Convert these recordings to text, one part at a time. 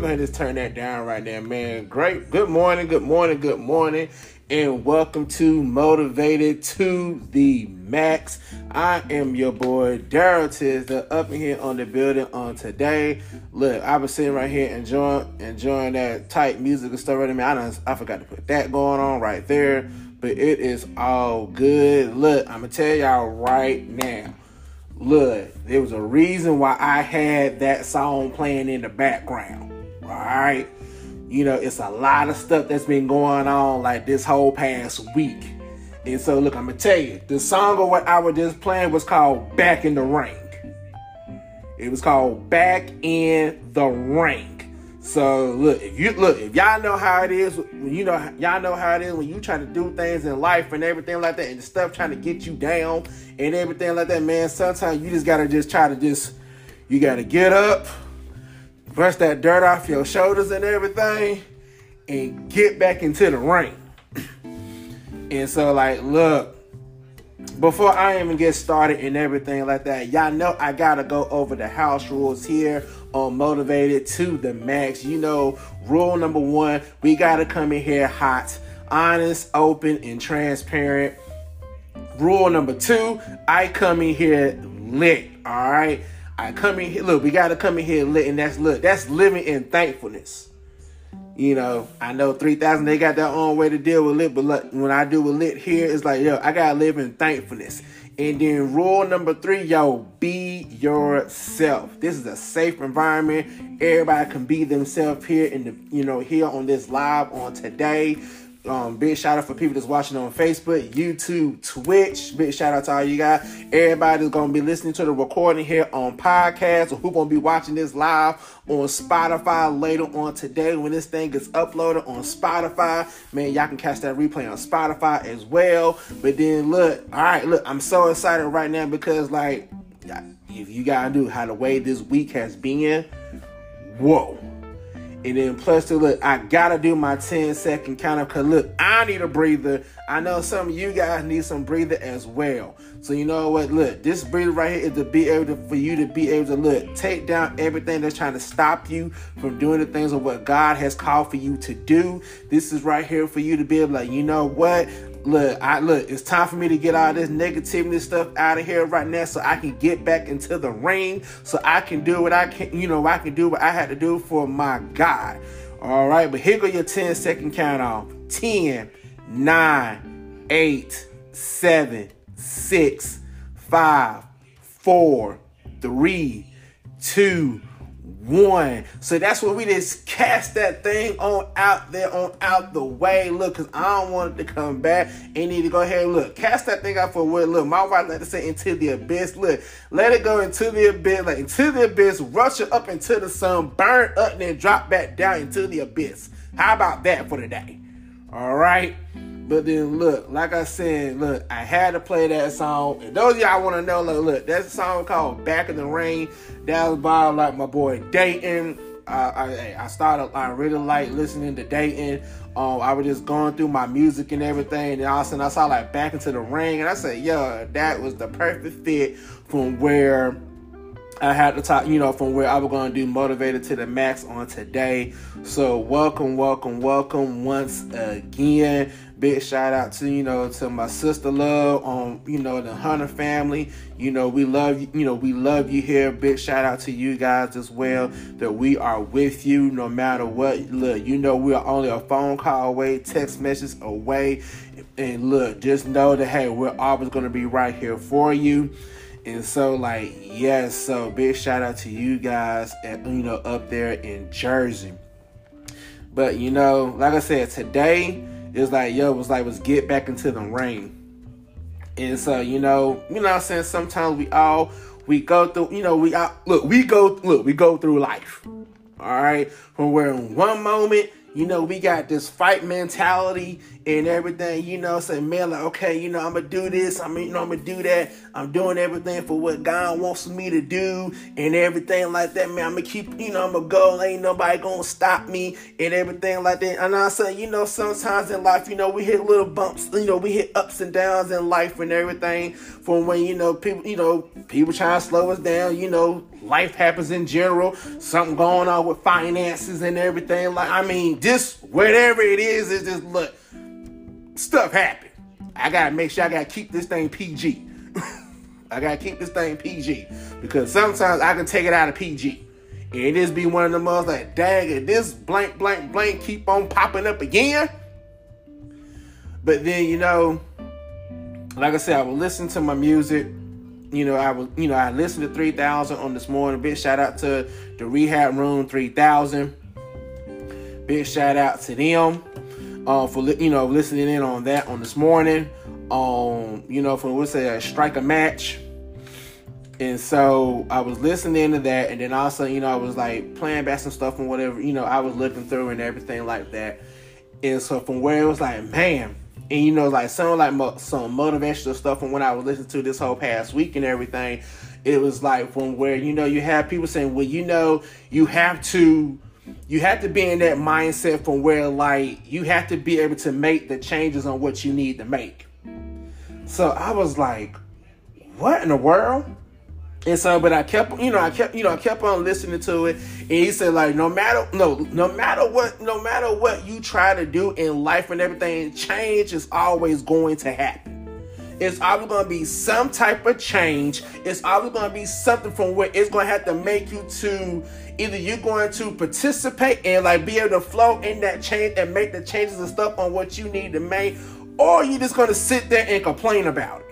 gonna just turn that down right there, man. Great. Good morning, good morning, good morning, and welcome to Motivated to the Max. I am your boy Darryl Tisdale up in here on the building on today. Look, I was sitting right here enjoying enjoying that tight music and stuff right there. I, I forgot to put that going on right there, but it is all good. Look, I'm gonna tell y'all right now look, there was a reason why I had that song playing in the background. All right. You know, it's a lot of stuff that's been going on like this whole past week. And so, look, I'm gonna tell you, the song of what I was just playing was called Back in the Ring. It was called Back in the Ring. So look, if you look, if y'all know how it is, you know y'all know how it is when you try to do things in life and everything like that, and the stuff trying to get you down and everything like that, man. Sometimes you just gotta just try to just you gotta get up, brush that dirt off your shoulders and everything, and get back into the ring. and so like, look, before I even get started and everything like that, y'all know I gotta go over the house rules here on Motivated to the Max. You know, rule number one, we gotta come in here hot, honest, open, and transparent. Rule number two, I come in here lit. All right, I come in here. Look, we gotta come in here lit, and that's look, that's living in thankfulness. You know, I know 3000 they got their own way to deal with lit, but look, when I do with lit here, it's like, yo, I gotta live in thankfulness. And then rule number three, yo, be yourself. This is a safe environment. Everybody can be themselves here in the, you know, here on this live on today. Um, big shout out for people that's watching on Facebook, YouTube, Twitch. Big shout out to all you guys. Everybody's gonna be listening to the recording here on podcast, or who gonna be watching this live on Spotify later on today when this thing gets uploaded on Spotify. Man, y'all can catch that replay on Spotify as well. But then look, all right, look, I'm so excited right now because like, if you gotta do how the way this week has been, whoa and then plus to look, I gotta do my 10 second count up cause look, I need a breather. I know some of you guys need some breather as well. So you know what? Look, this breather right here is to be able to for you to be able to look, take down everything that's trying to stop you from doing the things of what God has called for you to do. This is right here for you to be able like, you know what? look, I look, it's time for me to get all this negativity stuff out of here right now so I can get back into the ring so I can do what I can, you know, I can do what I had to do for my God. All right, but here go your 10 second count off 10, 9, 8, 7, 6, 5, 4, 3, 2, one. So that's what we just cast that thing on out there, on out the way. Look, because I don't want it to come back. And need to go ahead and look. Cast that thing out for what? Look, my wife like to say into the abyss. Look, let it go into the abyss, like into the abyss, rush it up into the sun, burn up, and then drop back down into the abyss. How about that for today? All right. But then look, like I said, look, I had to play that song. And those y'all want to know, look, look, that's a song called "Back in the Rain." That was by like my boy Dayton. Uh, I, I started, I really like listening to Dayton. Um, I was just going through my music and everything, and all of a sudden I saw like "Back into the Ring," and I said, "Yo, that was the perfect fit from where." I had to talk, you know, from where I was going to do motivated to the max on today. So welcome, welcome, welcome once again. Big shout out to you know to my sister love on um, you know the Hunter family. You know we love you. You know we love you here. Big shout out to you guys as well. That we are with you no matter what. Look, you know we are only a phone call away, text message away, and look, just know that hey, we're always gonna be right here for you. And so, like, yes, so big shout out to you guys, at, you know, up there in Jersey. But you know, like I said, today it's like, yo, it was like, let's get back into the ring. And so, you know, you know I'm saying? Sometimes we all we go through, you know, we all, look, we go look, we go through life. All right. From where in one moment, you know, we got this fight mentality and everything, you know, say, man, like, okay, you know, I'm gonna do this, I'm you know, I'm gonna do that. I'm doing everything for what God wants me to do and everything like that, man. I'm gonna keep, you know, I'm gonna go, ain't nobody gonna stop me and everything like that. And I say, you know, sometimes in life, you know, we hit little bumps, you know, we hit ups and downs in life and everything from when, you know, people, you know, people trying to slow us down, you know, life happens in general, something going on with finances and everything. Like, I mean, just whatever it is, is just look stuff happen. I gotta make sure I gotta keep this thing PG. I gotta keep this thing PG because sometimes I can take it out of PG. And it just be one of the most like, dang it, this blank, blank, blank keep on popping up again. But then, you know, like I said, I will listen to my music. You know, I was, you know, I listened to 3000 on this morning. Big shout out to the Rehab Room 3000. Big shout out to them uh, for you know listening in on that on this morning. Um, you know, from what's a strike a match. And so I was listening to that, and then also, you know, I was like playing back some stuff and whatever, you know, I was looking through and everything like that. And so from where it was like, man, and you know, like some like mo- some motivational stuff from when I was listening to this whole past week and everything, it was like from where you know you have people saying, well, you know, you have to you have to be in that mindset from where like you have to be able to make the changes on what you need to make. So I was like, what in the world? And so, but I kept, you know, I kept, you know, I kept on listening to it. And he said, like, no matter, no, no matter what, no matter what you try to do in life and everything, change is always going to happen. It's always going to be some type of change. It's always going to be something from where it's going to have to make you to either you're going to participate and like be able to flow in that change and make the changes and stuff on what you need to make, or you're just going to sit there and complain about it.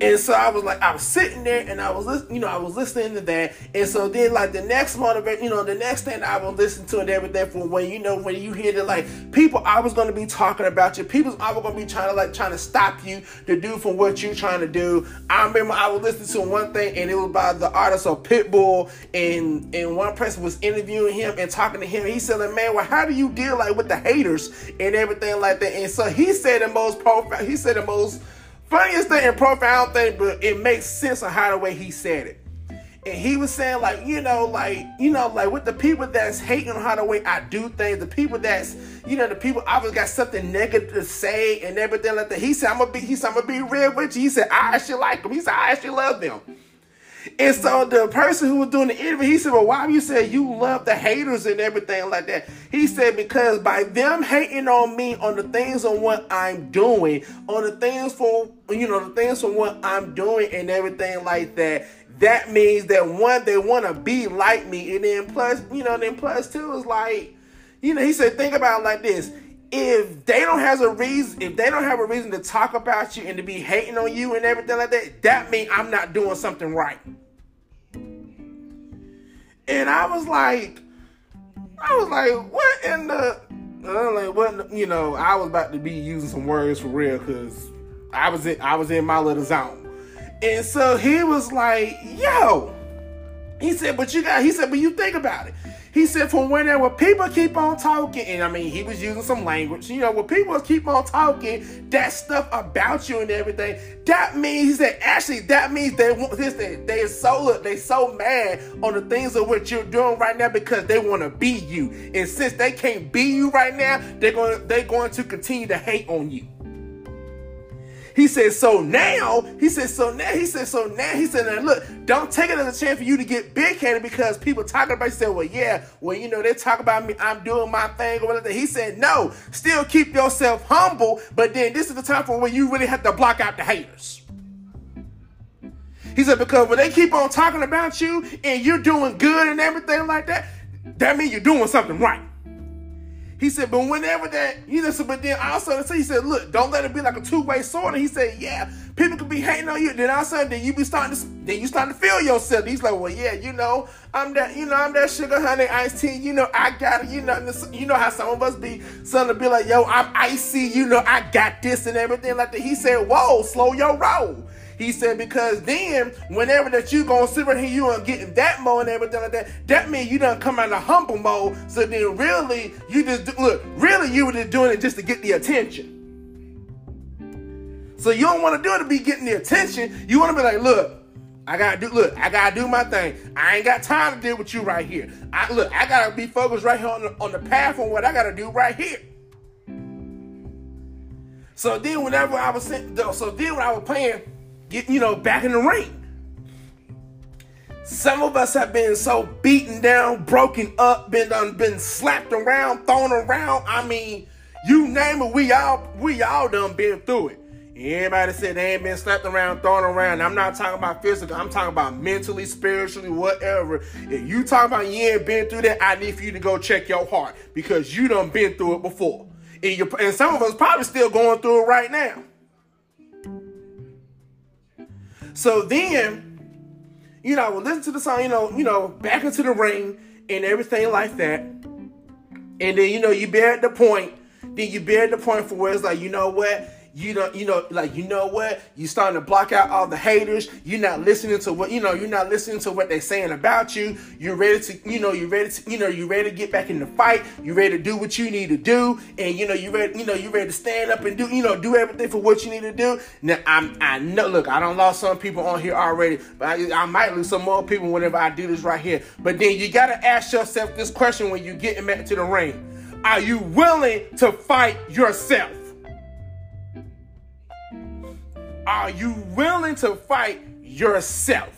And so I was like, I was sitting there and I was listening, you know, I was listening to that. And so then like the next motivate, you know, the next thing I was listening to and everything for when you know when you hear that like people I was gonna be talking about you, people I was gonna be trying to like trying to stop you to do from what you're trying to do. I remember I was listening to one thing and it was by the artist of Pitbull and and one person was interviewing him and talking to him. He said, like, man, well, how do you deal like with the haters and everything like that? And so he said the most profile, he said the most funniest thing and profound thing, but it makes sense on how the way he said it. And he was saying, like, you know, like, you know, like with the people that's hating on how the way I do things, the people that's, you know, the people always got something negative to say and everything like that. He said, I'm gonna be, he said, I'm gonna be real with you. He said, I actually like them. He said, I actually love them. And so the person who was doing the interview, he said, Well, why you said you love the haters and everything like that? He said, Because by them hating on me on the things on what I'm doing, on the things for you know, the things from what I'm doing and everything like that, that means that one, they want to be like me. And then plus, you know, then plus two is like, you know, he said, think about it like this if they don't have a reason, if they don't have a reason to talk about you and to be hating on you and everything like that, that means I'm not doing something right. And I was like, I was like, what in the? I'm like, what? You know, I was about to be using some words for real because I was in, I was in my little zone. And so he was like, yo, he said, but you got, he said, but you think about it. He said, from whenever people keep on talking, and I mean, he was using some language, you know, when people keep on talking that stuff about you and everything, that means, he said, actually, that means they want this, they, they are so, they so mad on the things of what you're doing right now because they want to be you. And since they can't be you right now, they're going, they're going to continue to hate on you. He said, so now, he said, so now, he said, so now, he said, now look, don't take it as a chance for you to get big headed because people talking about you say, well, yeah, well, you know, they talk about me, I'm doing my thing or whatever. He said, no, still keep yourself humble, but then this is the time for when you really have to block out the haters. He said, because when they keep on talking about you and you're doing good and everything like that, that means you're doing something right. He said, but whenever that, you know, so but then also so he said, look, don't let it be like a two-way sword. And he said, yeah, people could be hating on you. Then all of a sudden, then you be starting to then you starting to feel yourself. He's like, well, yeah, you know, I'm that, you know, I'm that sugar honey iced tea. You know, I got it. You know, you know how some of us be some to be like, yo, I'm icy. You know, I got this and everything like that. He said, whoa, slow your roll. He said, because then whenever that you gonna sit right here, you gonna get in that mode and everything like that, that means you done come out of humble mode. So then really, you just do, look, really you were just doing it just to get the attention. So you don't want to do it to be getting the attention. You want to be like, look, I gotta do look, I gotta do my thing. I ain't got time to deal with you right here. I look, I gotta be focused right here on the, on the path on what I gotta do right here. So then whenever I was so then when I was playing, get you know, back in the ring. Some of us have been so beaten down, broken up, been done, been slapped around, thrown around. I mean, you name it, we all we all done been through it. Everybody said they ain't been slapped around, thrown around. I'm not talking about physical. I'm talking about mentally, spiritually, whatever. If you talk about you ain't been through that, I need for you to go check your heart because you done been through it before. And, and some of us probably still going through it right now. So then, you know, we'll listen to the song, you know, you know, back into the ring and everything like that. And then, you know, you be at the point, then you be at the point for where it's like, you know what? You don't you know like you know what? You starting to block out all the haters. You're not listening to what you know you're not listening to what they're saying about you. You're ready to you know you're ready to you know you're ready to get back in the fight. You're ready to do what you need to do. And you know you're ready you know you're ready to stand up and do you know do everything for what you need to do. Now i'm i know look i don't lost some people on here already but I, I might lose some more people whenever i do this right here. But then you got to ask yourself this question when you get back to the ring. Are you willing to fight yourself Are you willing to fight yourself?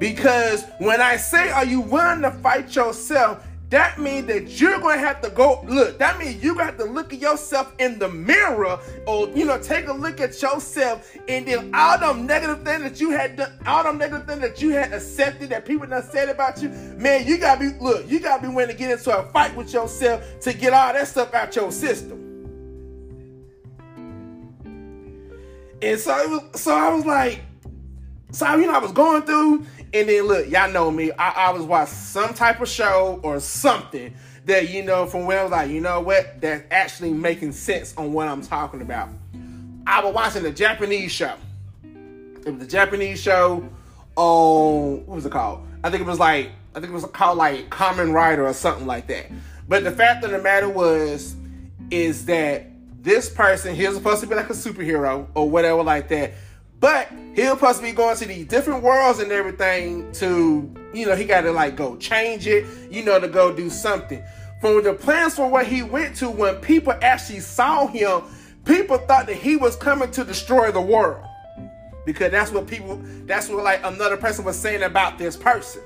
Because when I say, are you willing to fight yourself? That means that you're to have to go look. That means you got to look at yourself in the mirror, or you know, take a look at yourself, and then all them negative things that you had done, all them negative things that you had accepted that people done said about you. Man, you gotta be look. You gotta be willing to get into a fight with yourself to get all that stuff out your system. And so it was, so I was like, so you know, I was going through, and then look, y'all know me. I, was watching some type of show or something that you know from where I was like, you know what, that's actually making sense on what I'm talking about. I was watching a Japanese show. It was a Japanese show on what was it called? I think it was like I think it was called like Kamen Rider or something like that. But the fact of the matter was, is that this person, he's supposed to be like a superhero or whatever like that. But he's supposed to be going to these different worlds and everything to, you know, he got to like go change it, you know, to go do something. From the plans for what he went to, when people actually saw him, people thought that he was coming to destroy the world. Because that's what people, that's what like another person was saying about this person.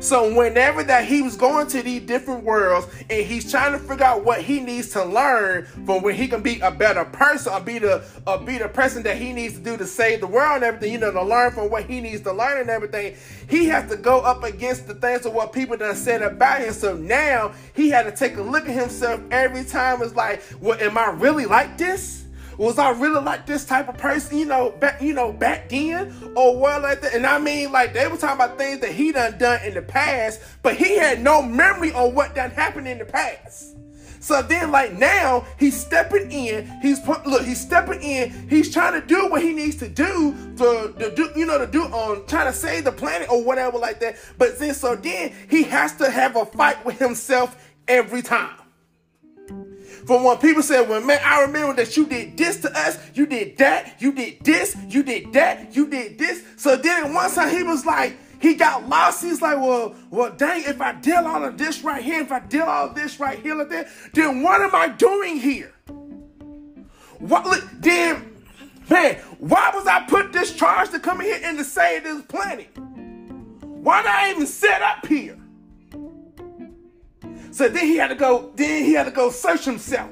So whenever that he was going to these different worlds and he's trying to figure out what he needs to learn for when he can be a better person or be the or be the person that he needs to do to save the world and everything, you know, to learn from what he needs to learn and everything, he has to go up against the things of what people done said about him. So now he had to take a look at himself every time. It's like, well, am I really like this? Was I really like this type of person, you know, back you know, back then? Or what like that? And I mean like they were talking about things that he done done in the past, but he had no memory on what done happened in the past. So then, like now, he's stepping in. He's look. He's stepping in. He's trying to do what he needs to do to, to do, you know, to do on trying to save the planet or whatever like that. But then, so then he has to have a fight with himself every time. From when people said, well, man, I remember that you did this to us, you did that, you did this, you did that, you did this. So then one time he was like, he got lost. He's like, well, well, dang, if I did all of this right here, if I did all of this right here, like that, then what am I doing here? What then, man, why was I put this charge to come here and to save this planet? Why did I even set up here? So then he had to go, then he had to go search himself.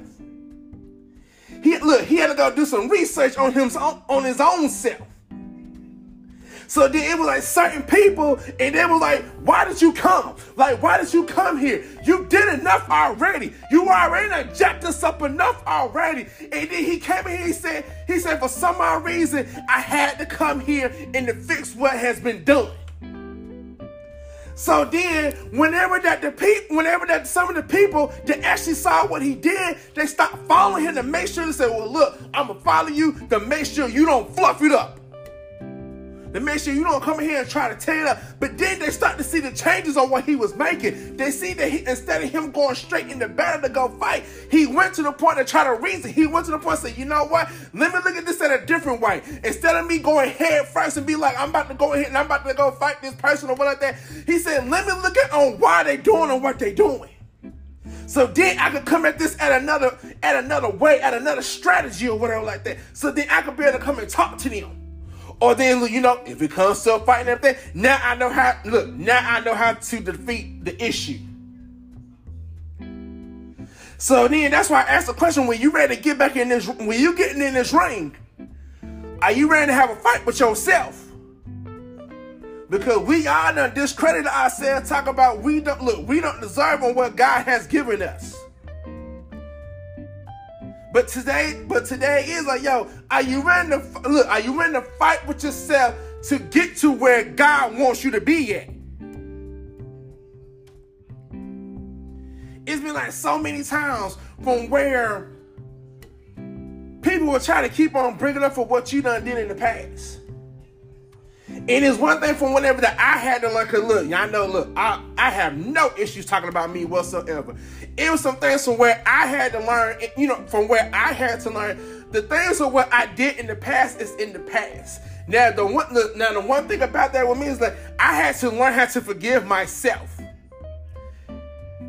He look, he had to go do some research on him on his own self. So then it was like certain people, and they was like, why did you come? Like, why did you come here? You did enough already. You already jacked us up enough already. And then he came in he said, he said, for some odd reason, I had to come here and to fix what has been done. So then, whenever that the people, whenever that some of the people that actually saw what he did, they stopped following him to make sure they said, "Well, look, I'm gonna follow you to make sure you don't fluff it up." To make sure you don't come in here and try to tear it up. But then they start to see the changes on what he was making. They see that he, instead of him going straight in the battle to go fight, he went to the point to try to reason. He went to the point to say, you know what? Let me look at this in a different way. Instead of me going head first and be like, I'm about to go ahead and I'm about to go fight this person or whatever like that, he said, let me look at on why they doing and what they doing. So then I could come at this at another at another way, at another strategy or whatever like that. So then I could be able to come and talk to them. Or then you know, if it comes to a fight and everything, now I know how look, now I know how to defeat the issue. So then that's why I asked the question: When you ready to get back in this, when you getting in this ring, are you ready to have a fight with yourself? Because we all done discredited ourselves, talk about we don't look, we don't deserve on what God has given us. But today, but today is like, yo, are you ready to look? Are you ready to fight with yourself to get to where God wants you to be at? It's been like so many times from where people will try to keep on bringing up for what you done did in the past. It is one thing from whenever that I had to learn. Cause look, y'all know, look, I, I have no issues talking about me whatsoever. It was some things from where I had to learn, you know, from where I had to learn. The things of what I did in the past is in the past. Now the one, the, now the one thing about that with me is that I had to learn how to forgive myself.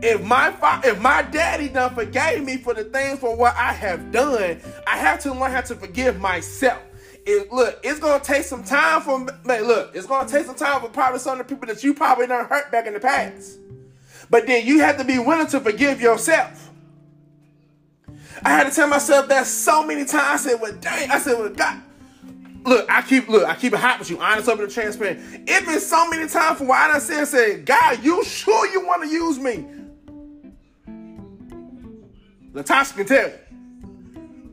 If my fa- if my daddy done forgave me for the things for what I have done, I have to learn how to forgive myself it, look, it's gonna take some time for man. Look, it's gonna take some time for probably some of the people that you probably done hurt back in the past. But then you have to be willing to forgive yourself. I had to tell myself that so many times. I said, "Well, dang!" I said, "Well, God." Look, I keep look, I keep it hot with you, honest, open, and transparent. It's been so many times for why I done said, said, God, you sure you want to use me? Latasha can tell you.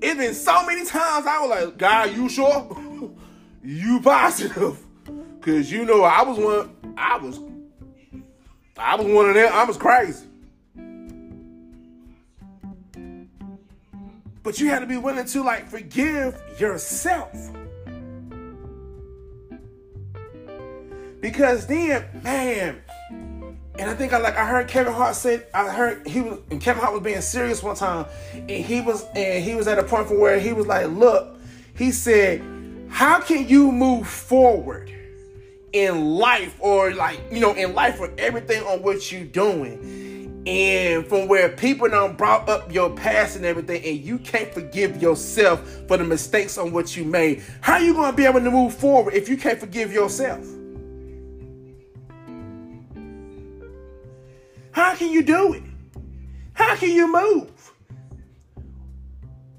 It's been so many times I was like, God, you sure? you positive? Cause you know I was one I was I was one of them. I was crazy. But you had to be willing to like forgive yourself. Because then, man, and I think I like I heard Kevin Hart say I heard he was and Kevin Hart was being serious one time, and he was and he was at a point for where he was like, look, he said, how can you move forward in life or like you know in life for everything on what you're doing, and from where people don't brought up your past and everything, and you can't forgive yourself for the mistakes on what you made. How you gonna be able to move forward if you can't forgive yourself? How can you do it? How can you move?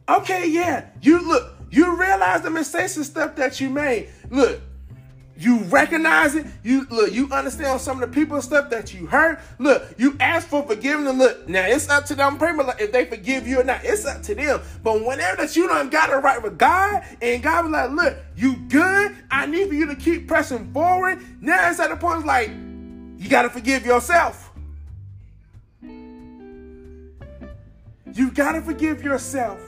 Okay, yeah, you look, you realize the mistakes and stuff that you made. Look, you recognize it. You look, you understand some of the people and stuff that you hurt. Look, you ask for forgiveness. Look, now it's up to them people like, if they forgive you or not. It's up to them. But whenever that you don't got it right with God, and God was like, look, you good. I need for you to keep pressing forward. Now it's at the point like you got to forgive yourself. You gotta forgive yourself.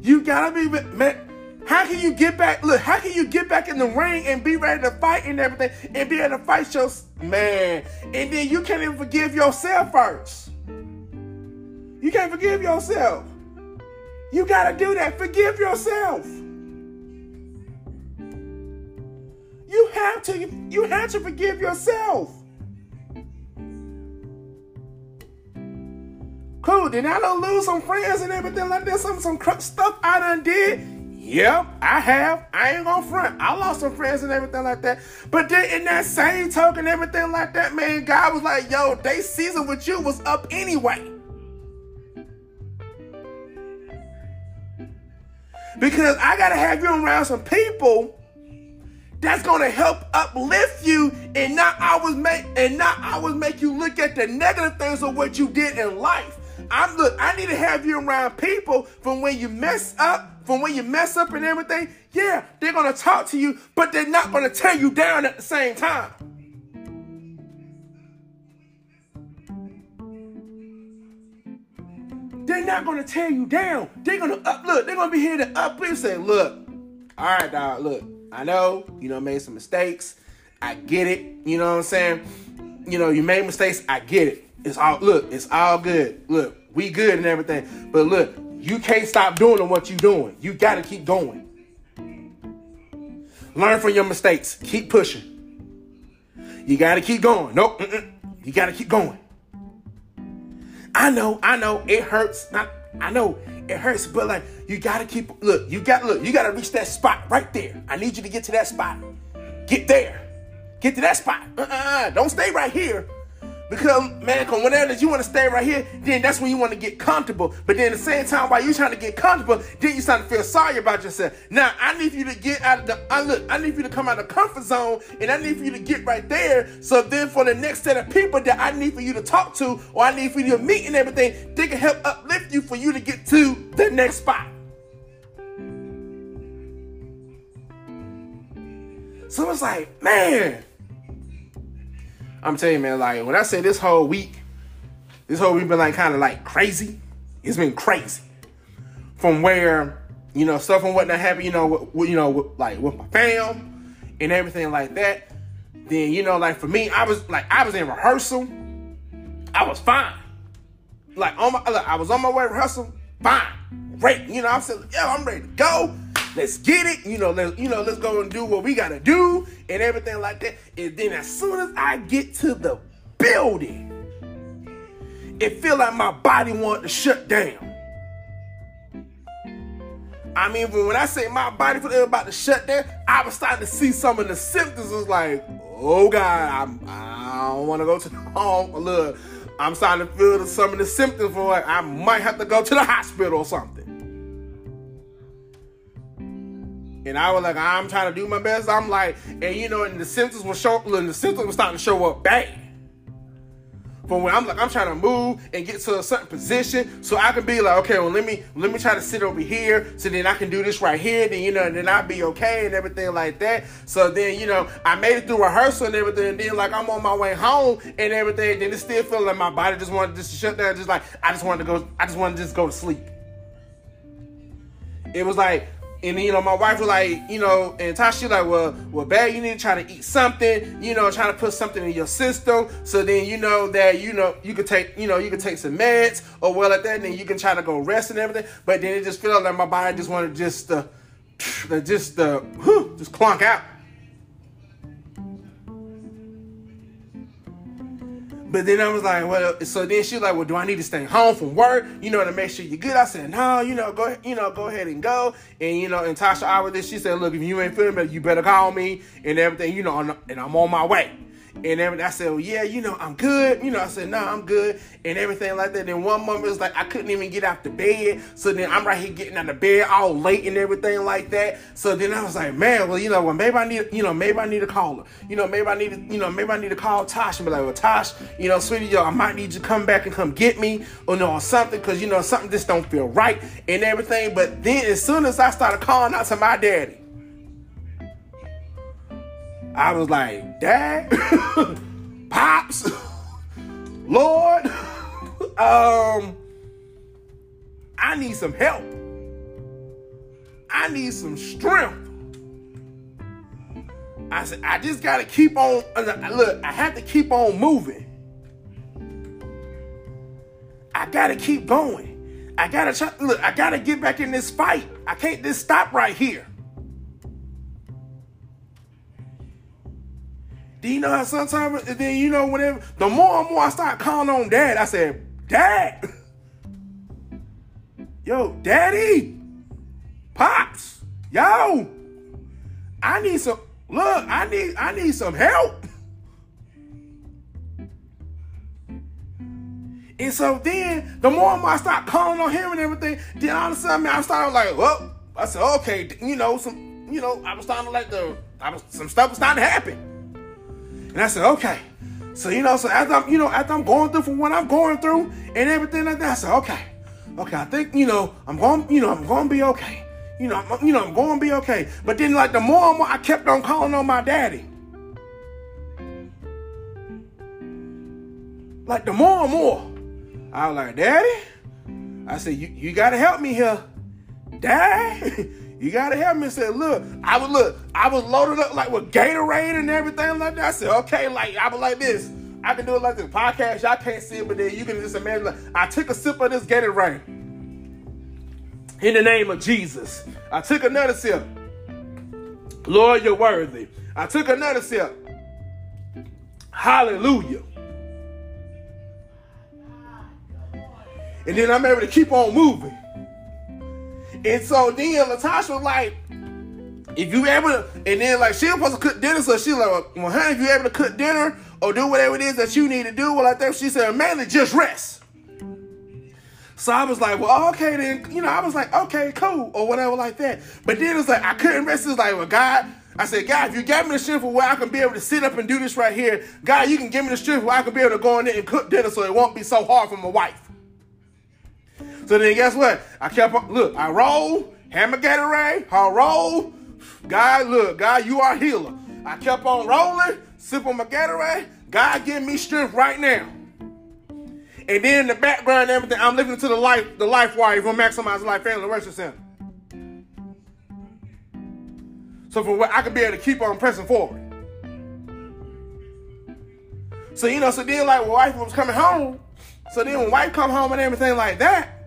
You gotta be man. How can you get back? Look, how can you get back in the ring and be ready to fight and everything and be able to fight your man? And then you can't even forgive yourself first. You can't forgive yourself. You gotta do that. Forgive yourself. You have to. You have to forgive yourself. Cool. Did I don't lose some friends and everything like that? Some some stuff I done did. Yep, I have. I ain't gonna front. I lost some friends and everything like that. But then in that same token, everything like that, man, God was like, yo, they season with you was up anyway. Because I gotta have you around some people that's gonna help uplift you and not always make and not always make you look at the negative things of what you did in life. I'm look, I need to have you around people from when you mess up, from when you mess up and everything. Yeah, they're gonna talk to you, but they're not gonna tear you down at the same time. They're not gonna tear you down. They're gonna up look, they're gonna be here to uplift and say, look, all right, dog, look. I know, you know, made some mistakes. I get it. You know what I'm saying? You know, you made mistakes. I get it. It's all look, it's all good. Look, we good and everything. But look, you can't stop doing what you're doing. You gotta keep going. Learn from your mistakes. Keep pushing. You gotta keep going. Nope. Mm-mm. You gotta keep going. I know, I know, it hurts. Not, I know it hurts, but like you gotta keep look, you gotta look, you gotta reach that spot right there. I need you to get to that spot. Get there. Get to that spot. Uh-uh. uh-uh. Don't stay right here. Because man, cause whenever you want to stay right here, then that's when you want to get comfortable. But then at the same time, while you're trying to get comfortable, then you start to feel sorry about yourself. Now I need you to get out of the I look, I need you to come out of the comfort zone and I need for you to get right there. So then for the next set of people that I need for you to talk to, or I need for you to meet and everything, they can help uplift you for you to get to the next spot. So it's like, man. I'm telling you, man, like when I say this whole week, this whole week been like kind of like crazy. It's been crazy. From where, you know, stuff and whatnot happened, you know, with, you know, with, like with my fam and everything like that. Then, you know, like for me, I was like, I was in rehearsal. I was fine. Like on my, look, I was on my way to rehearsal, fine, great. You know, I said, yeah, I'm ready to go. Let's get it. You know, let's you know, let's go and do what we gotta do and everything like that. And then as soon as I get to the building, it feel like my body wanted to shut down. I mean, when I say my body was about to shut down, I was starting to see some of the symptoms. It was like, oh God, I'm, I don't want to go to the home. Look, I'm starting to feel some of the symptoms for like I might have to go to the hospital or something. And I was like, I'm trying to do my best. I'm like, and you know, and the symptoms were show, and the symptoms were starting to show up bad. From when I'm like, I'm trying to move and get to a certain position, so I can be like, okay, well, let me let me try to sit over here, so then I can do this right here. Then you know, and then I'll be okay and everything like that. So then you know, I made it through rehearsal and everything. And then like I'm on my way home and everything. Then it still feeling like my body just wanted just to shut down. Just like I just wanted to go, I just wanted to just go to sleep. It was like and you know, my wife was like, you know, and Tasha like, well, well, bad, you need to try to eat something, you know, trying to put something in your system. So then you know that you know you could take, you know, you could take some meds or well like that, and then you can try to go rest and everything. But then it just felt like my body just wanted just uh, just uh, just clunk out. But then I was like, well, so then she was like, well, do I need to stay home from work? You know, to make sure you're good. I said, no, you know, go, you know, go ahead and go. And you know, and Tasha I was this, she said, look, if you ain't feeling better, you better call me and everything, you know, and I'm on my way and everything. I said, well, yeah, you know, I'm good. You know, I said, no, nah, I'm good, and everything like that. Then one moment it was like I couldn't even get out the bed. So then I'm right here getting out of bed all late and everything like that. So then I was like, man, well, you know, well, maybe I need, you know, maybe I need to call her. You know, maybe I need to, you know, maybe I need to call Tosh and be like, well, Tosh, you know, sweetie, yo, I might need you to come back and come get me or no, or something, because you know, something just don't feel right and everything. But then as soon as I started calling out to my daddy, I was like, Dad. Pops, Lord, um, I need some help. I need some strength. I said, I just gotta keep on. Look, I have to keep on moving. I gotta keep going. I gotta try. Look, I gotta get back in this fight. I can't just stop right here. Do you know how sometimes then you know whenever the more and more I start calling on dad, I said, Dad, yo, daddy, pops, yo, I need some look, I need I need some help. And so then the more and more I start calling on him and everything, then all of a sudden I started like, well, I said, okay, you know, some you know, I was starting to like the I was some stuff was starting to happen. And I said, okay. So, you know, so after I'm, you know, after I'm going through from what I'm going through and everything like that, I said, okay, okay, I think, you know, I'm going, you know, I'm going to be okay. You know, I'm, you know, I'm going to be okay. But then, like, the more and more I kept on calling on my daddy. Like, the more and more, I was like, Daddy, I said, you, you got to help me here. Dad, You gotta help me. Said, look, I was look, I was loaded up like with Gatorade and everything like that. I said, okay, like I was like this. I can do it like this podcast. Y'all can't see it, but then you can just imagine. Like, I took a sip of this Gatorade in the name of Jesus. I took another sip. Lord, you're worthy. I took another sip. Hallelujah. And then I'm able to keep on moving. And so then Latasha was like, if you able to, and then like she was supposed to cook dinner, so she like, well, honey, if you able to cook dinner or do whatever it is that you need to do, well, I think she said, mainly just rest. So I was like, well, okay then, you know, I was like, okay, cool, or whatever like that. But then it's like I couldn't rest. It's like, well, God, I said, God, if you gave me the strength where I can be able to sit up and do this right here, God, you can give me the strength where I can be able to go in there and cook dinner so it won't be so hard for my wife. So then guess what? I kept on, look, I roll, hammer Gatorade, I roll. God, look, God, you are healer. I kept on rolling, sip on my Gatorade. God, give me strength right now. And then in the background everything, I'm listening to the life, the life wire from Maximize Life Family Worship Center. So for what I can be able to keep on pressing forward. So you know, so then like when wife was coming home, so then when wife come home and everything like that,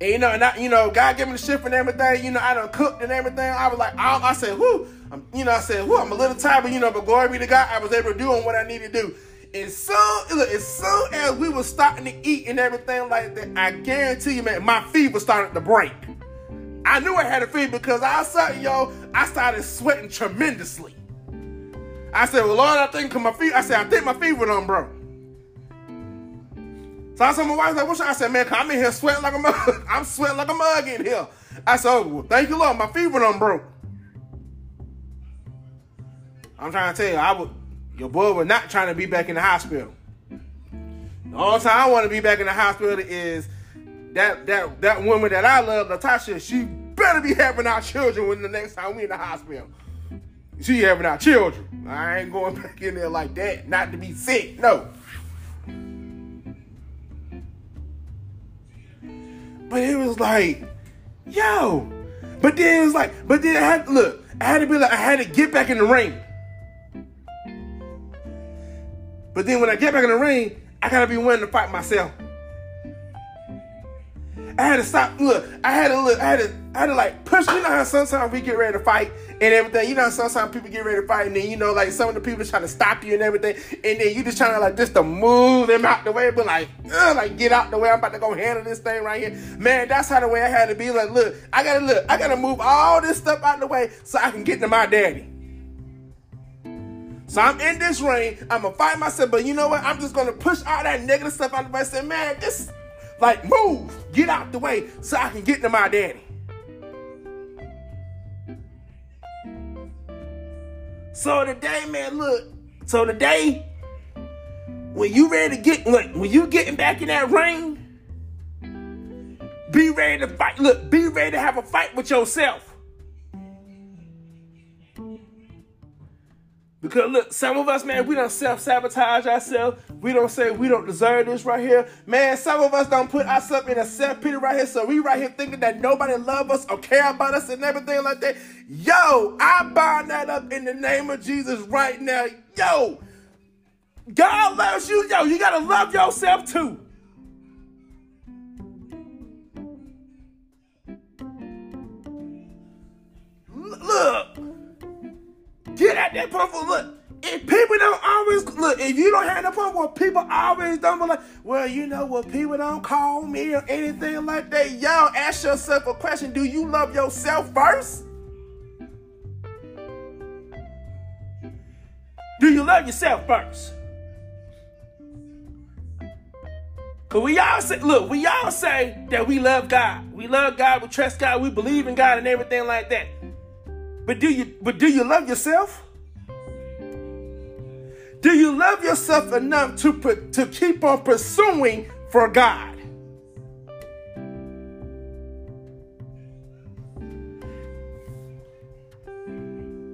and you know, and I, you know, God gave me the shift and everything. You know, I done cooked and everything. I was like, I, I said, whoo, I'm, you know, I said, whoo, I'm a little tired, but you know, but glory be to God, I was able to do what I need to do. And soon, look, as soon as we were starting to eat and everything like that, I guarantee you, man, my fever started to break. I knew I had a fever because I saw, yo, I started sweating tremendously. I said, well, Lord, I think my fever, I said, I think my fever done broke. So I told my wife, like, what's I said, man, I'm in here sweating like a mug. I'm sweating like a mug in here. I said, oh, well, thank you, Lord. My fever done broke. I'm trying to tell you, I would, your boy was not trying to be back in the hospital. The only time I want to be back in the hospital is that that that woman that I love, Natasha. She better be having our children when the next time we in the hospital. She having our children. I ain't going back in there like that. Not to be sick. No. But it was like, yo. But then it was like, but then I had to look, I had to be like, I had to get back in the ring. But then when I get back in the ring, I gotta be willing to fight myself. I had to stop. Look, I had to look. I had to. I had to like push. You know how sometimes we get ready to fight and everything. You know, sometimes people get ready to fight, and then you know, like some of the people trying to stop you and everything, and then you just trying to like just to move them out the way, but like, like get out the way. I'm about to go handle this thing right here, man. That's how the way I had to be. Like, look, I gotta look. I gotta move all this stuff out the way so I can get to my daddy. So I'm in this ring. I'm gonna fight myself, but you know what? I'm just gonna push all that negative stuff out the way. Say, man, this like move, get out the way so I can get to my daddy. So today, man, look. So today, when you ready to get look, when you getting back in that ring, be ready to fight. Look, be ready to have a fight with yourself. Because look, some of us, man, we don't self-sabotage ourselves. We don't say we don't deserve this right here. Man, some of us don't put ourselves in a self-pity right here. So we right here thinking that nobody love us or care about us and everything like that. Yo, I bind that up in the name of Jesus right now. Yo, God loves you. Yo, you gotta love yourself too. Point look. If people don't always look, if you don't have the problem, where people always don't be like, well, you know what, people don't call me or anything like that. Y'all ask yourself a question: Do you love yourself first? Do you love yourself first? Cause we all say, look, we all say that we love God. We love God, we trust God, we believe in God and everything like that. But do you but do you love yourself? Do you love yourself enough to to keep on pursuing for God?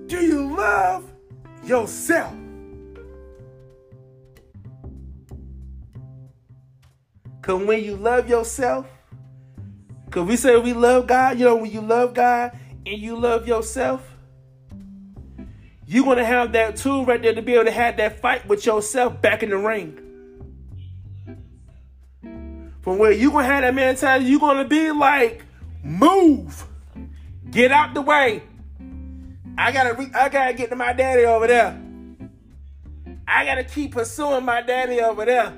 Do you love yourself? Cause when you love yourself, Cause we say we love God, you know, when you love God and you love yourself, you're gonna have that tool right there to be able to have that fight with yourself back in the ring. From where you're gonna have that mentality, you're gonna be like, move, get out the way. I gotta, re- I gotta get to my daddy over there. I gotta keep pursuing my daddy over there.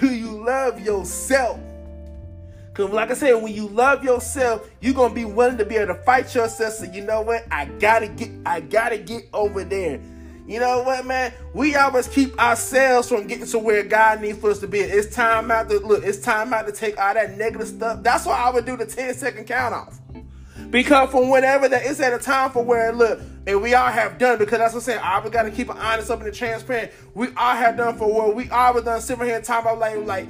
Do you love yourself? Cause like I said, when you love yourself, you're gonna be willing to be able to fight yourself. So you know what? I gotta get, I gotta get over there. You know what, man? We always keep ourselves from getting to where God needs for us to be. It's time out to look. It's time out to take all that negative stuff. That's why I would do the 10 second count off. Because from whenever that it's at a time for where look, and we all have done because that's what I'm saying. I we gotta keep it honest up and transparent. We all have done for what we always done sitting here talking about like like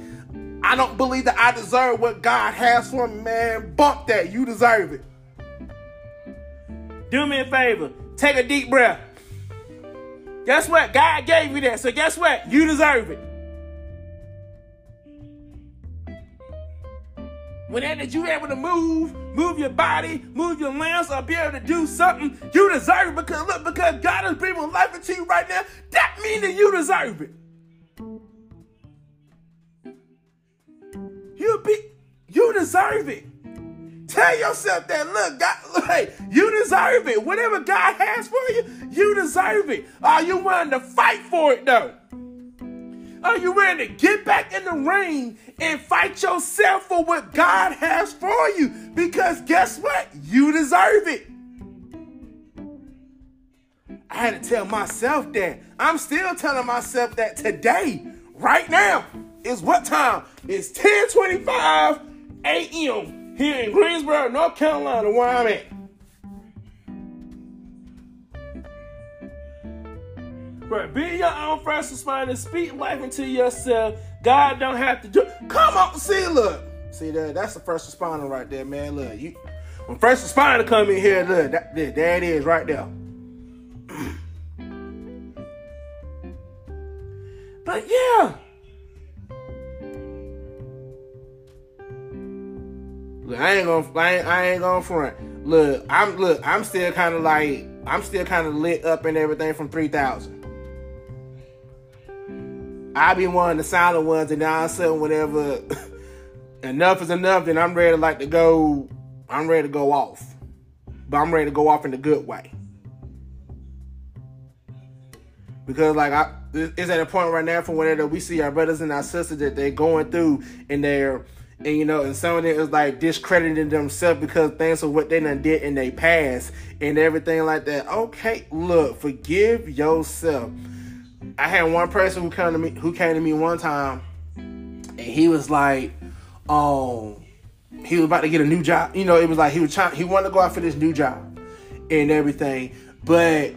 I don't believe that I deserve what God has for me, man. Bump that. You deserve it. Do me a favor. Take a deep breath. Guess what? God gave you that. So guess what? You deserve it. When that you able to move, move your body, move your limbs, or be able to do something, you deserve it. Because look, because God is breathing life into you right now, that means that you deserve it. You be, you deserve it. Tell yourself that, look, God, hey, you deserve it. Whatever God has for you, you deserve it. Are you willing to fight for it, though? Are you willing to get back in the ring and fight yourself for what God has for you? Because guess what? You deserve it. I had to tell myself that. I'm still telling myself that today, right now, is what time? It's 10:25 a.m. here in Greensboro, North Carolina, where I'm at. Right, be your own first responder. Speak life into yourself. God don't have to do. Come on, see, look, see that? That's the first responder right there, man. Look, you when first responder come in here, look, that, there, there it is, right there. but yeah. Look, I ain't gonna, I ain't, I ain't gonna front. Look, I'm, look, I'm still kind of like, I'm still kind of lit up and everything from 3000. I be one of the silent ones, and now I'm saying whenever enough is enough, then I'm ready to like to go. I'm ready to go off, but I'm ready to go off in the good way. Because like I, it's at a point right now from whenever we see our brothers and our sisters that they're going through, and they're and you know, and some of them is like discrediting themselves because things of what they done did in their past and everything like that. Okay, look, forgive yourself. I had one person who came to me who came to me one time and he was like, um, he was about to get a new job. You know, it was like he was trying he wanted to go out for this new job and everything. But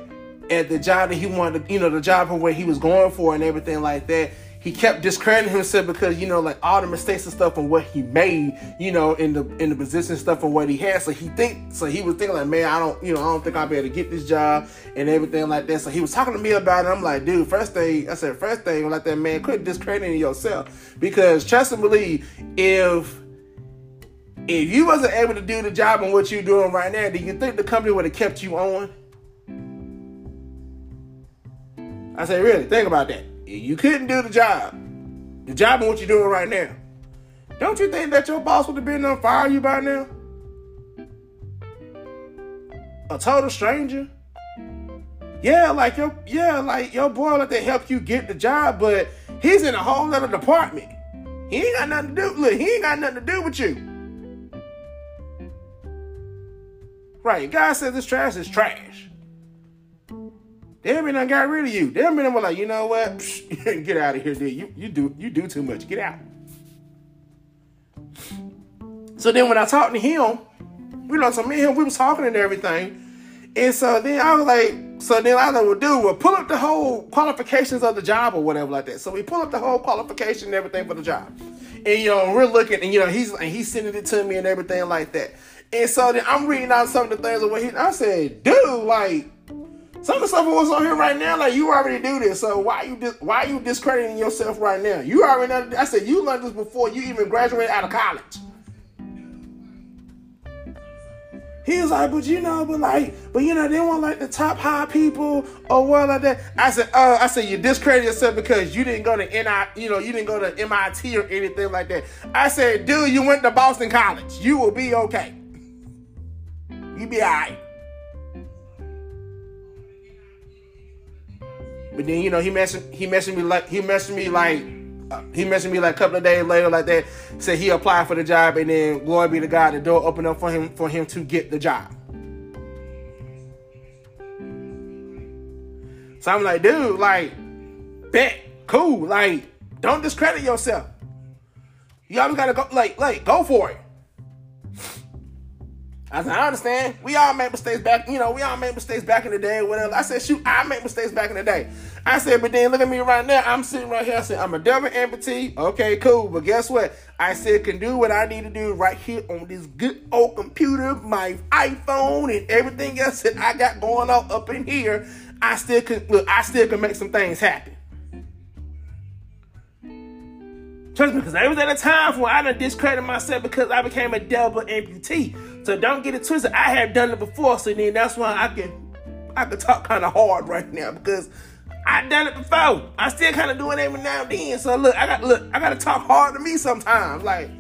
at the job that he wanted you know, the job where he was going for and everything like that, he kept discrediting himself because you know like all the mistakes and stuff and what he made you know in the in the position stuff and what he had. So he think so he was thinking like man i don't you know i don't think i'll be able to get this job and everything like that. So he was talking to me about it. I'm like dude first thing i said first thing like that man quit discrediting yourself. Because trust and believe if if you wasn't able to do the job and what you're doing right now do you think the company would have kept you on? I said really? Think about that you couldn't do the job, the job and what you're doing right now, don't you think that your boss would have been on fire you by now? A total stranger? Yeah, like your yeah, like your boy like to help you get the job, but he's in a whole other department. He ain't got nothing to do. Look, he ain't got nothing to do with you. Right, God says this trash is trash. Them and I got rid of you. Them and I were like, you know what? Psh, get out of here, dude. You you do you do too much. Get out. So then when I talked to him, we know so me and him, we was talking and everything. And so then I was like, so then I was like, well, dude, well, pull up the whole qualifications of the job or whatever like that. So we pull up the whole qualification and everything for the job. And you know, we're looking and you know, he's and he's sending it to me and everything like that. And so then I'm reading out some of the things of what he I said, dude, like Some of the stuff was on here right now, like you already do this. So why you why you discrediting yourself right now? You already know. I said you learned this before you even graduated out of college. He was like, but you know, but like, but you know, they want like the top high people or what like that. I said, uh, I said, you discredit yourself because you didn't go to NI, you know, you didn't go to MIT or anything like that. I said, dude, you went to Boston College. You will be okay. You be alright. But then you know he mentioned he mentioned me like he mentioned me like uh, he mentioned me like a couple of days later like that. Said he applied for the job and then glory be to God, the door opened up for him for him to get the job. So I'm like, dude, like, bet, cool, like, don't discredit yourself. You always gotta go, like, like, go for it. I said, I understand. We all made mistakes back, you know, we all made mistakes back in the day, whatever. I said, shoot, I made mistakes back in the day. I said, but then look at me right now. I'm sitting right here. I said, I'm a double amputee. Okay, cool. But guess what? I said, can do what I need to do right here on this good old computer, my iPhone, and everything else that I got going on up in here. I still can look, I still can make some things happen. Trust me, because there was at a time when I done discredit myself because I became a double amputee. So don't get it twisted. I have done it before, so then that's why I can I can talk kind of hard right now because I done it before. I still kind of do it every now and then. So look, I got look, I gotta talk hard to me sometimes. Like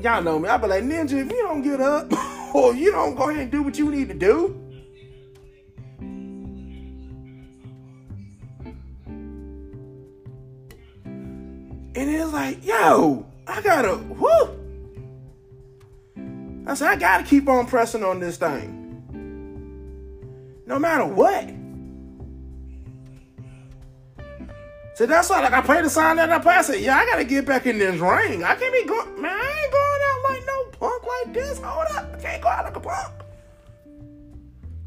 y'all know me. I be like, Ninja, if you don't get up or you don't go ahead and do what you need to do. And it's like, yo, I gotta, whoo. I said, I gotta keep on pressing on this thing. No matter what. So that's why, like, I played the sign that I play. I said, yeah, I gotta get back in this ring. I can't be going, man, I ain't going out like no punk like this. Hold up. I can't go out like a punk.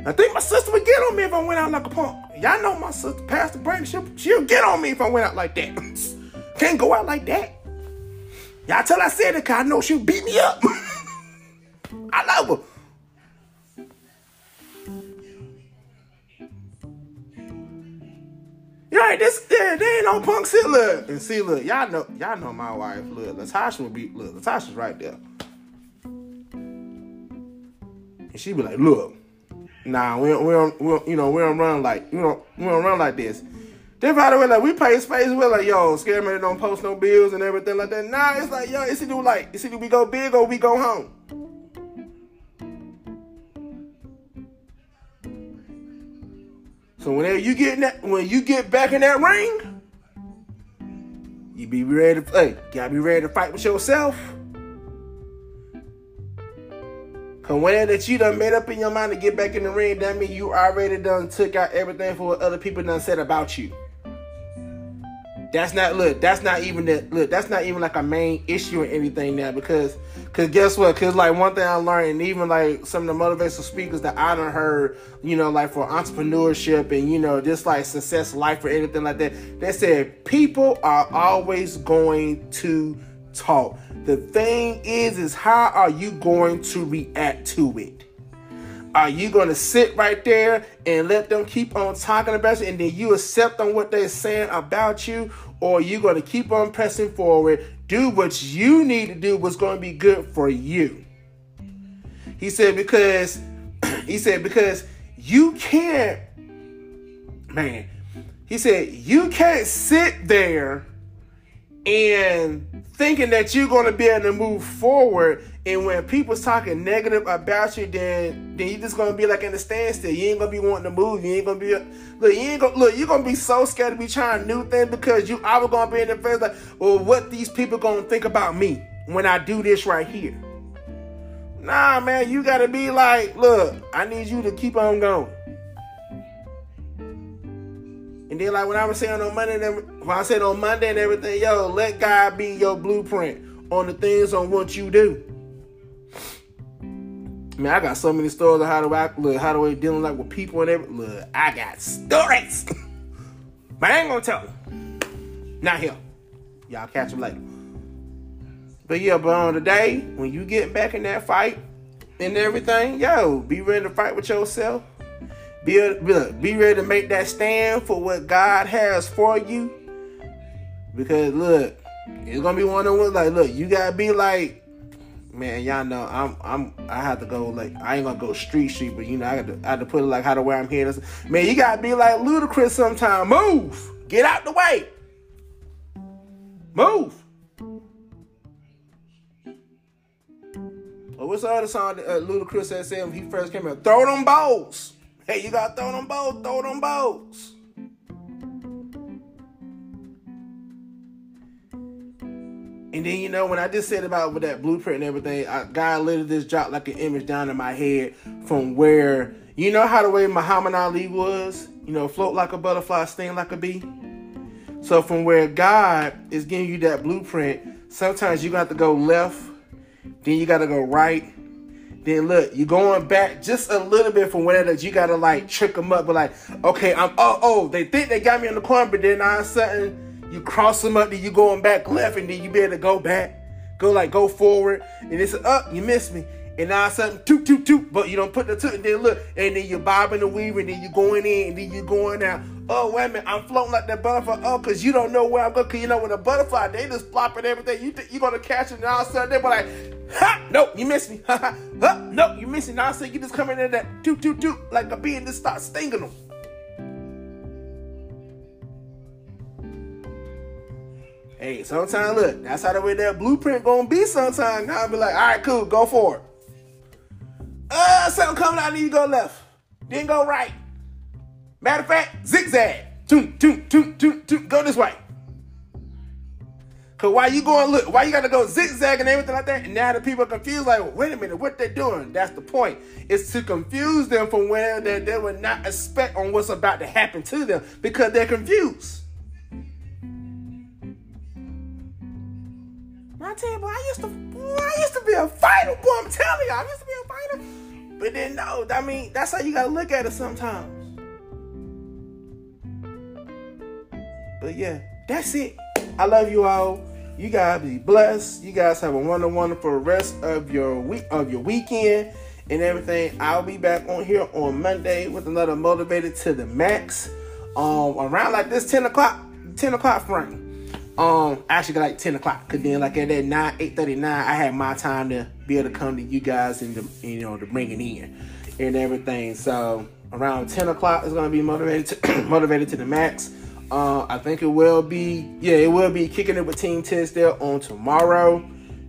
I think my sister would get on me if I went out like a punk. Y'all know my sister, Pastor Brandon, she'll, she'll get on me if I went out like that. Can't go out like that. Y'all tell I said it because I know she'll beat me up. I love her. You know, this yeah, they ain't no punk shit. Look and see, look, y'all know, y'all know my wife. Look, Latasha would be, look, Latasha's right there, and she be like, look, nah, we don't, we don't, we don't you know, we don't run like, you know, we don't run like this. Then by the way, like we pay space, we're like, yo, scare me don't post no bills and everything like that. Nah, it's like, yo, it's either like, it's either we go big or we go home. So whenever you get that, when you get back in that ring, you be ready to play. You gotta be ready to fight with yourself. Cause whenever that you done made up in your mind to get back in the ring, that means you already done took out everything for what other people done said about you. That's not look. That's not even that. Look, that's not even like a main issue or anything now because, cause guess what? Cause like one thing I learned, and even like some of the motivational speakers that I done heard, you know, like for entrepreneurship and you know just like success life or anything like that, they said people are always going to talk. The thing is, is how are you going to react to it? Are you going to sit right there and let them keep on talking about you and then you accept on what they're saying about you? Or are you going to keep on pressing forward, do what you need to do, what's going to be good for you? He said, because, he said, because you can't, man, he said, you can't sit there and thinking that you're going to be able to move forward and when people's talking negative about you then then you just gonna be like in the standstill. You ain't gonna be wanting to move. You ain't gonna be look you ain't gonna look you're gonna be so scared to be trying new things because you are gonna be in the face like well what these people gonna think about me when i do this right here? Nah man you gotta be like look i need you to keep on going. And then like when I was saying on Monday, and when I said on Monday and everything, yo, let God be your blueprint on the things on what you do. Man, I got so many stories of how to act, look, how to dealing like with people and everything. Look, I got stories. but I ain't gonna tell them. Not here. Y'all catch them later. But yeah, but on the day when you get back in that fight and everything, yo, be ready to fight with yourself. Be, be, be ready to make that stand for what God has for you. Because look, it's gonna be one of those like, look, you gotta be like, man, y'all know I'm I'm I have to go like I ain't gonna go street street, but you know I got to I had to put it like how to where I'm here. Man, you gotta be like Ludacris sometime. Move, get out the way. Move. Well, what's the other song that uh, Ludacris had said when he first came out? Throw them balls. Hey, you gotta throw them balls. Throw them balls. And then you know when I just said about with that blueprint and everything, I, God literally just dropped like an image down in my head from where you know how the way Muhammad Ali was, you know, float like a butterfly, sting like a bee. So from where God is giving you that blueprint, sometimes you got to go left, then you got to go right. Then look, you're going back just a little bit from where that you gotta like trick them up, but like, okay, I'm oh oh, they think they got me in the corner, but then all of a sudden you cross them up, then you going back left, and then you be able to go back, go like go forward, and it's up, you miss me. And now something toot toot toot, but you don't put the toot, and then look, and then you're bobbing and weaving, and then you're going in, and then you're going out. Oh wait a minute, I'm floating like that butterfly. Oh, cause you don't know where I'm going. Cause you know when a butterfly, they just flopping everything. You think you're gonna catch it, and all of a sudden they be like, ha, nope, you missed me. Ha ha, ha nope, you missed me. Now I say you just come in there that toot toot toot like a bee and just start stinging them. Hey, sometimes look, that's how the way that blueprint gonna be sometimes. Now I'll be like, all right, cool, go for it. Uh, something coming I need to go left. Then go right. Matter of fact, zigzag. Toot, toot, toot, toot, toot. Go this way. Cause why you going look? Why you gotta go zigzag and everything like that? And now the people are confused. Like, wait a minute, what they doing? That's the point. It's to confuse them from where they, they would not expect on what's about to happen to them because they're confused. I tell you, boy, I used to, I used to be a fighter, boy. I'm telling you, I used to be a fighter. But then no, I mean, that's how you gotta look at it sometimes. But yeah, that's it. I love you all. You guys be blessed. You guys have a wonderful, wonderful rest of your week of your weekend and everything. I'll be back on here on Monday with another motivated to the max. Um, around like this 10 o'clock, 10 o'clock frame. Um, actually like 10 o'clock. Cause then like at that 9, 8.39, I had my time to be able to come to you guys and to, you know, to bring it in and everything. So around 10 o'clock is gonna be motivated to motivated to the max. Uh, I think it will be, yeah, it will be kicking it with Team Tisdale on tomorrow,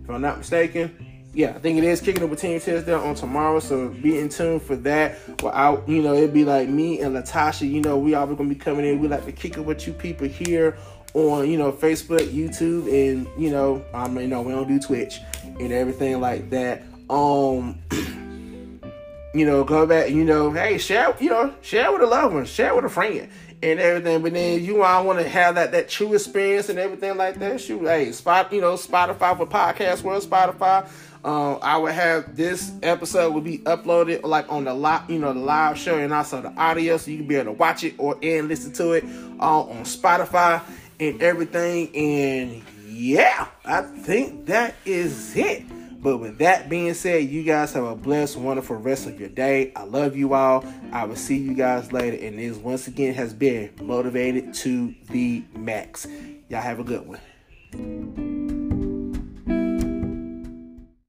if I'm not mistaken. Yeah, I think it is kicking it with Team Tisdale on tomorrow, so be in tune for that. Well, I, you know, it'd be like me and Latasha. You know, we always gonna be coming in. We like to kick it with you people here on, you know, Facebook, YouTube, and you know, um, you know, we don't do Twitch and everything like that. Um. you know, go back, you know, hey, share, you know, share with a loved one, share with a friend and everything. But then you all want to have that that true experience and everything like that. Shoot, hey, spot, you know, Spotify for podcast world, Spotify. Um, I would have this episode will be uploaded like on the live, you know, the live show and also the audio, so you can be able to watch it or and listen to it uh, on Spotify and everything. And yeah, I think that is it. But with that being said, you guys have a blessed, wonderful rest of your day. I love you all. I will see you guys later. And this once again has been motivated to the max. Y'all have a good one.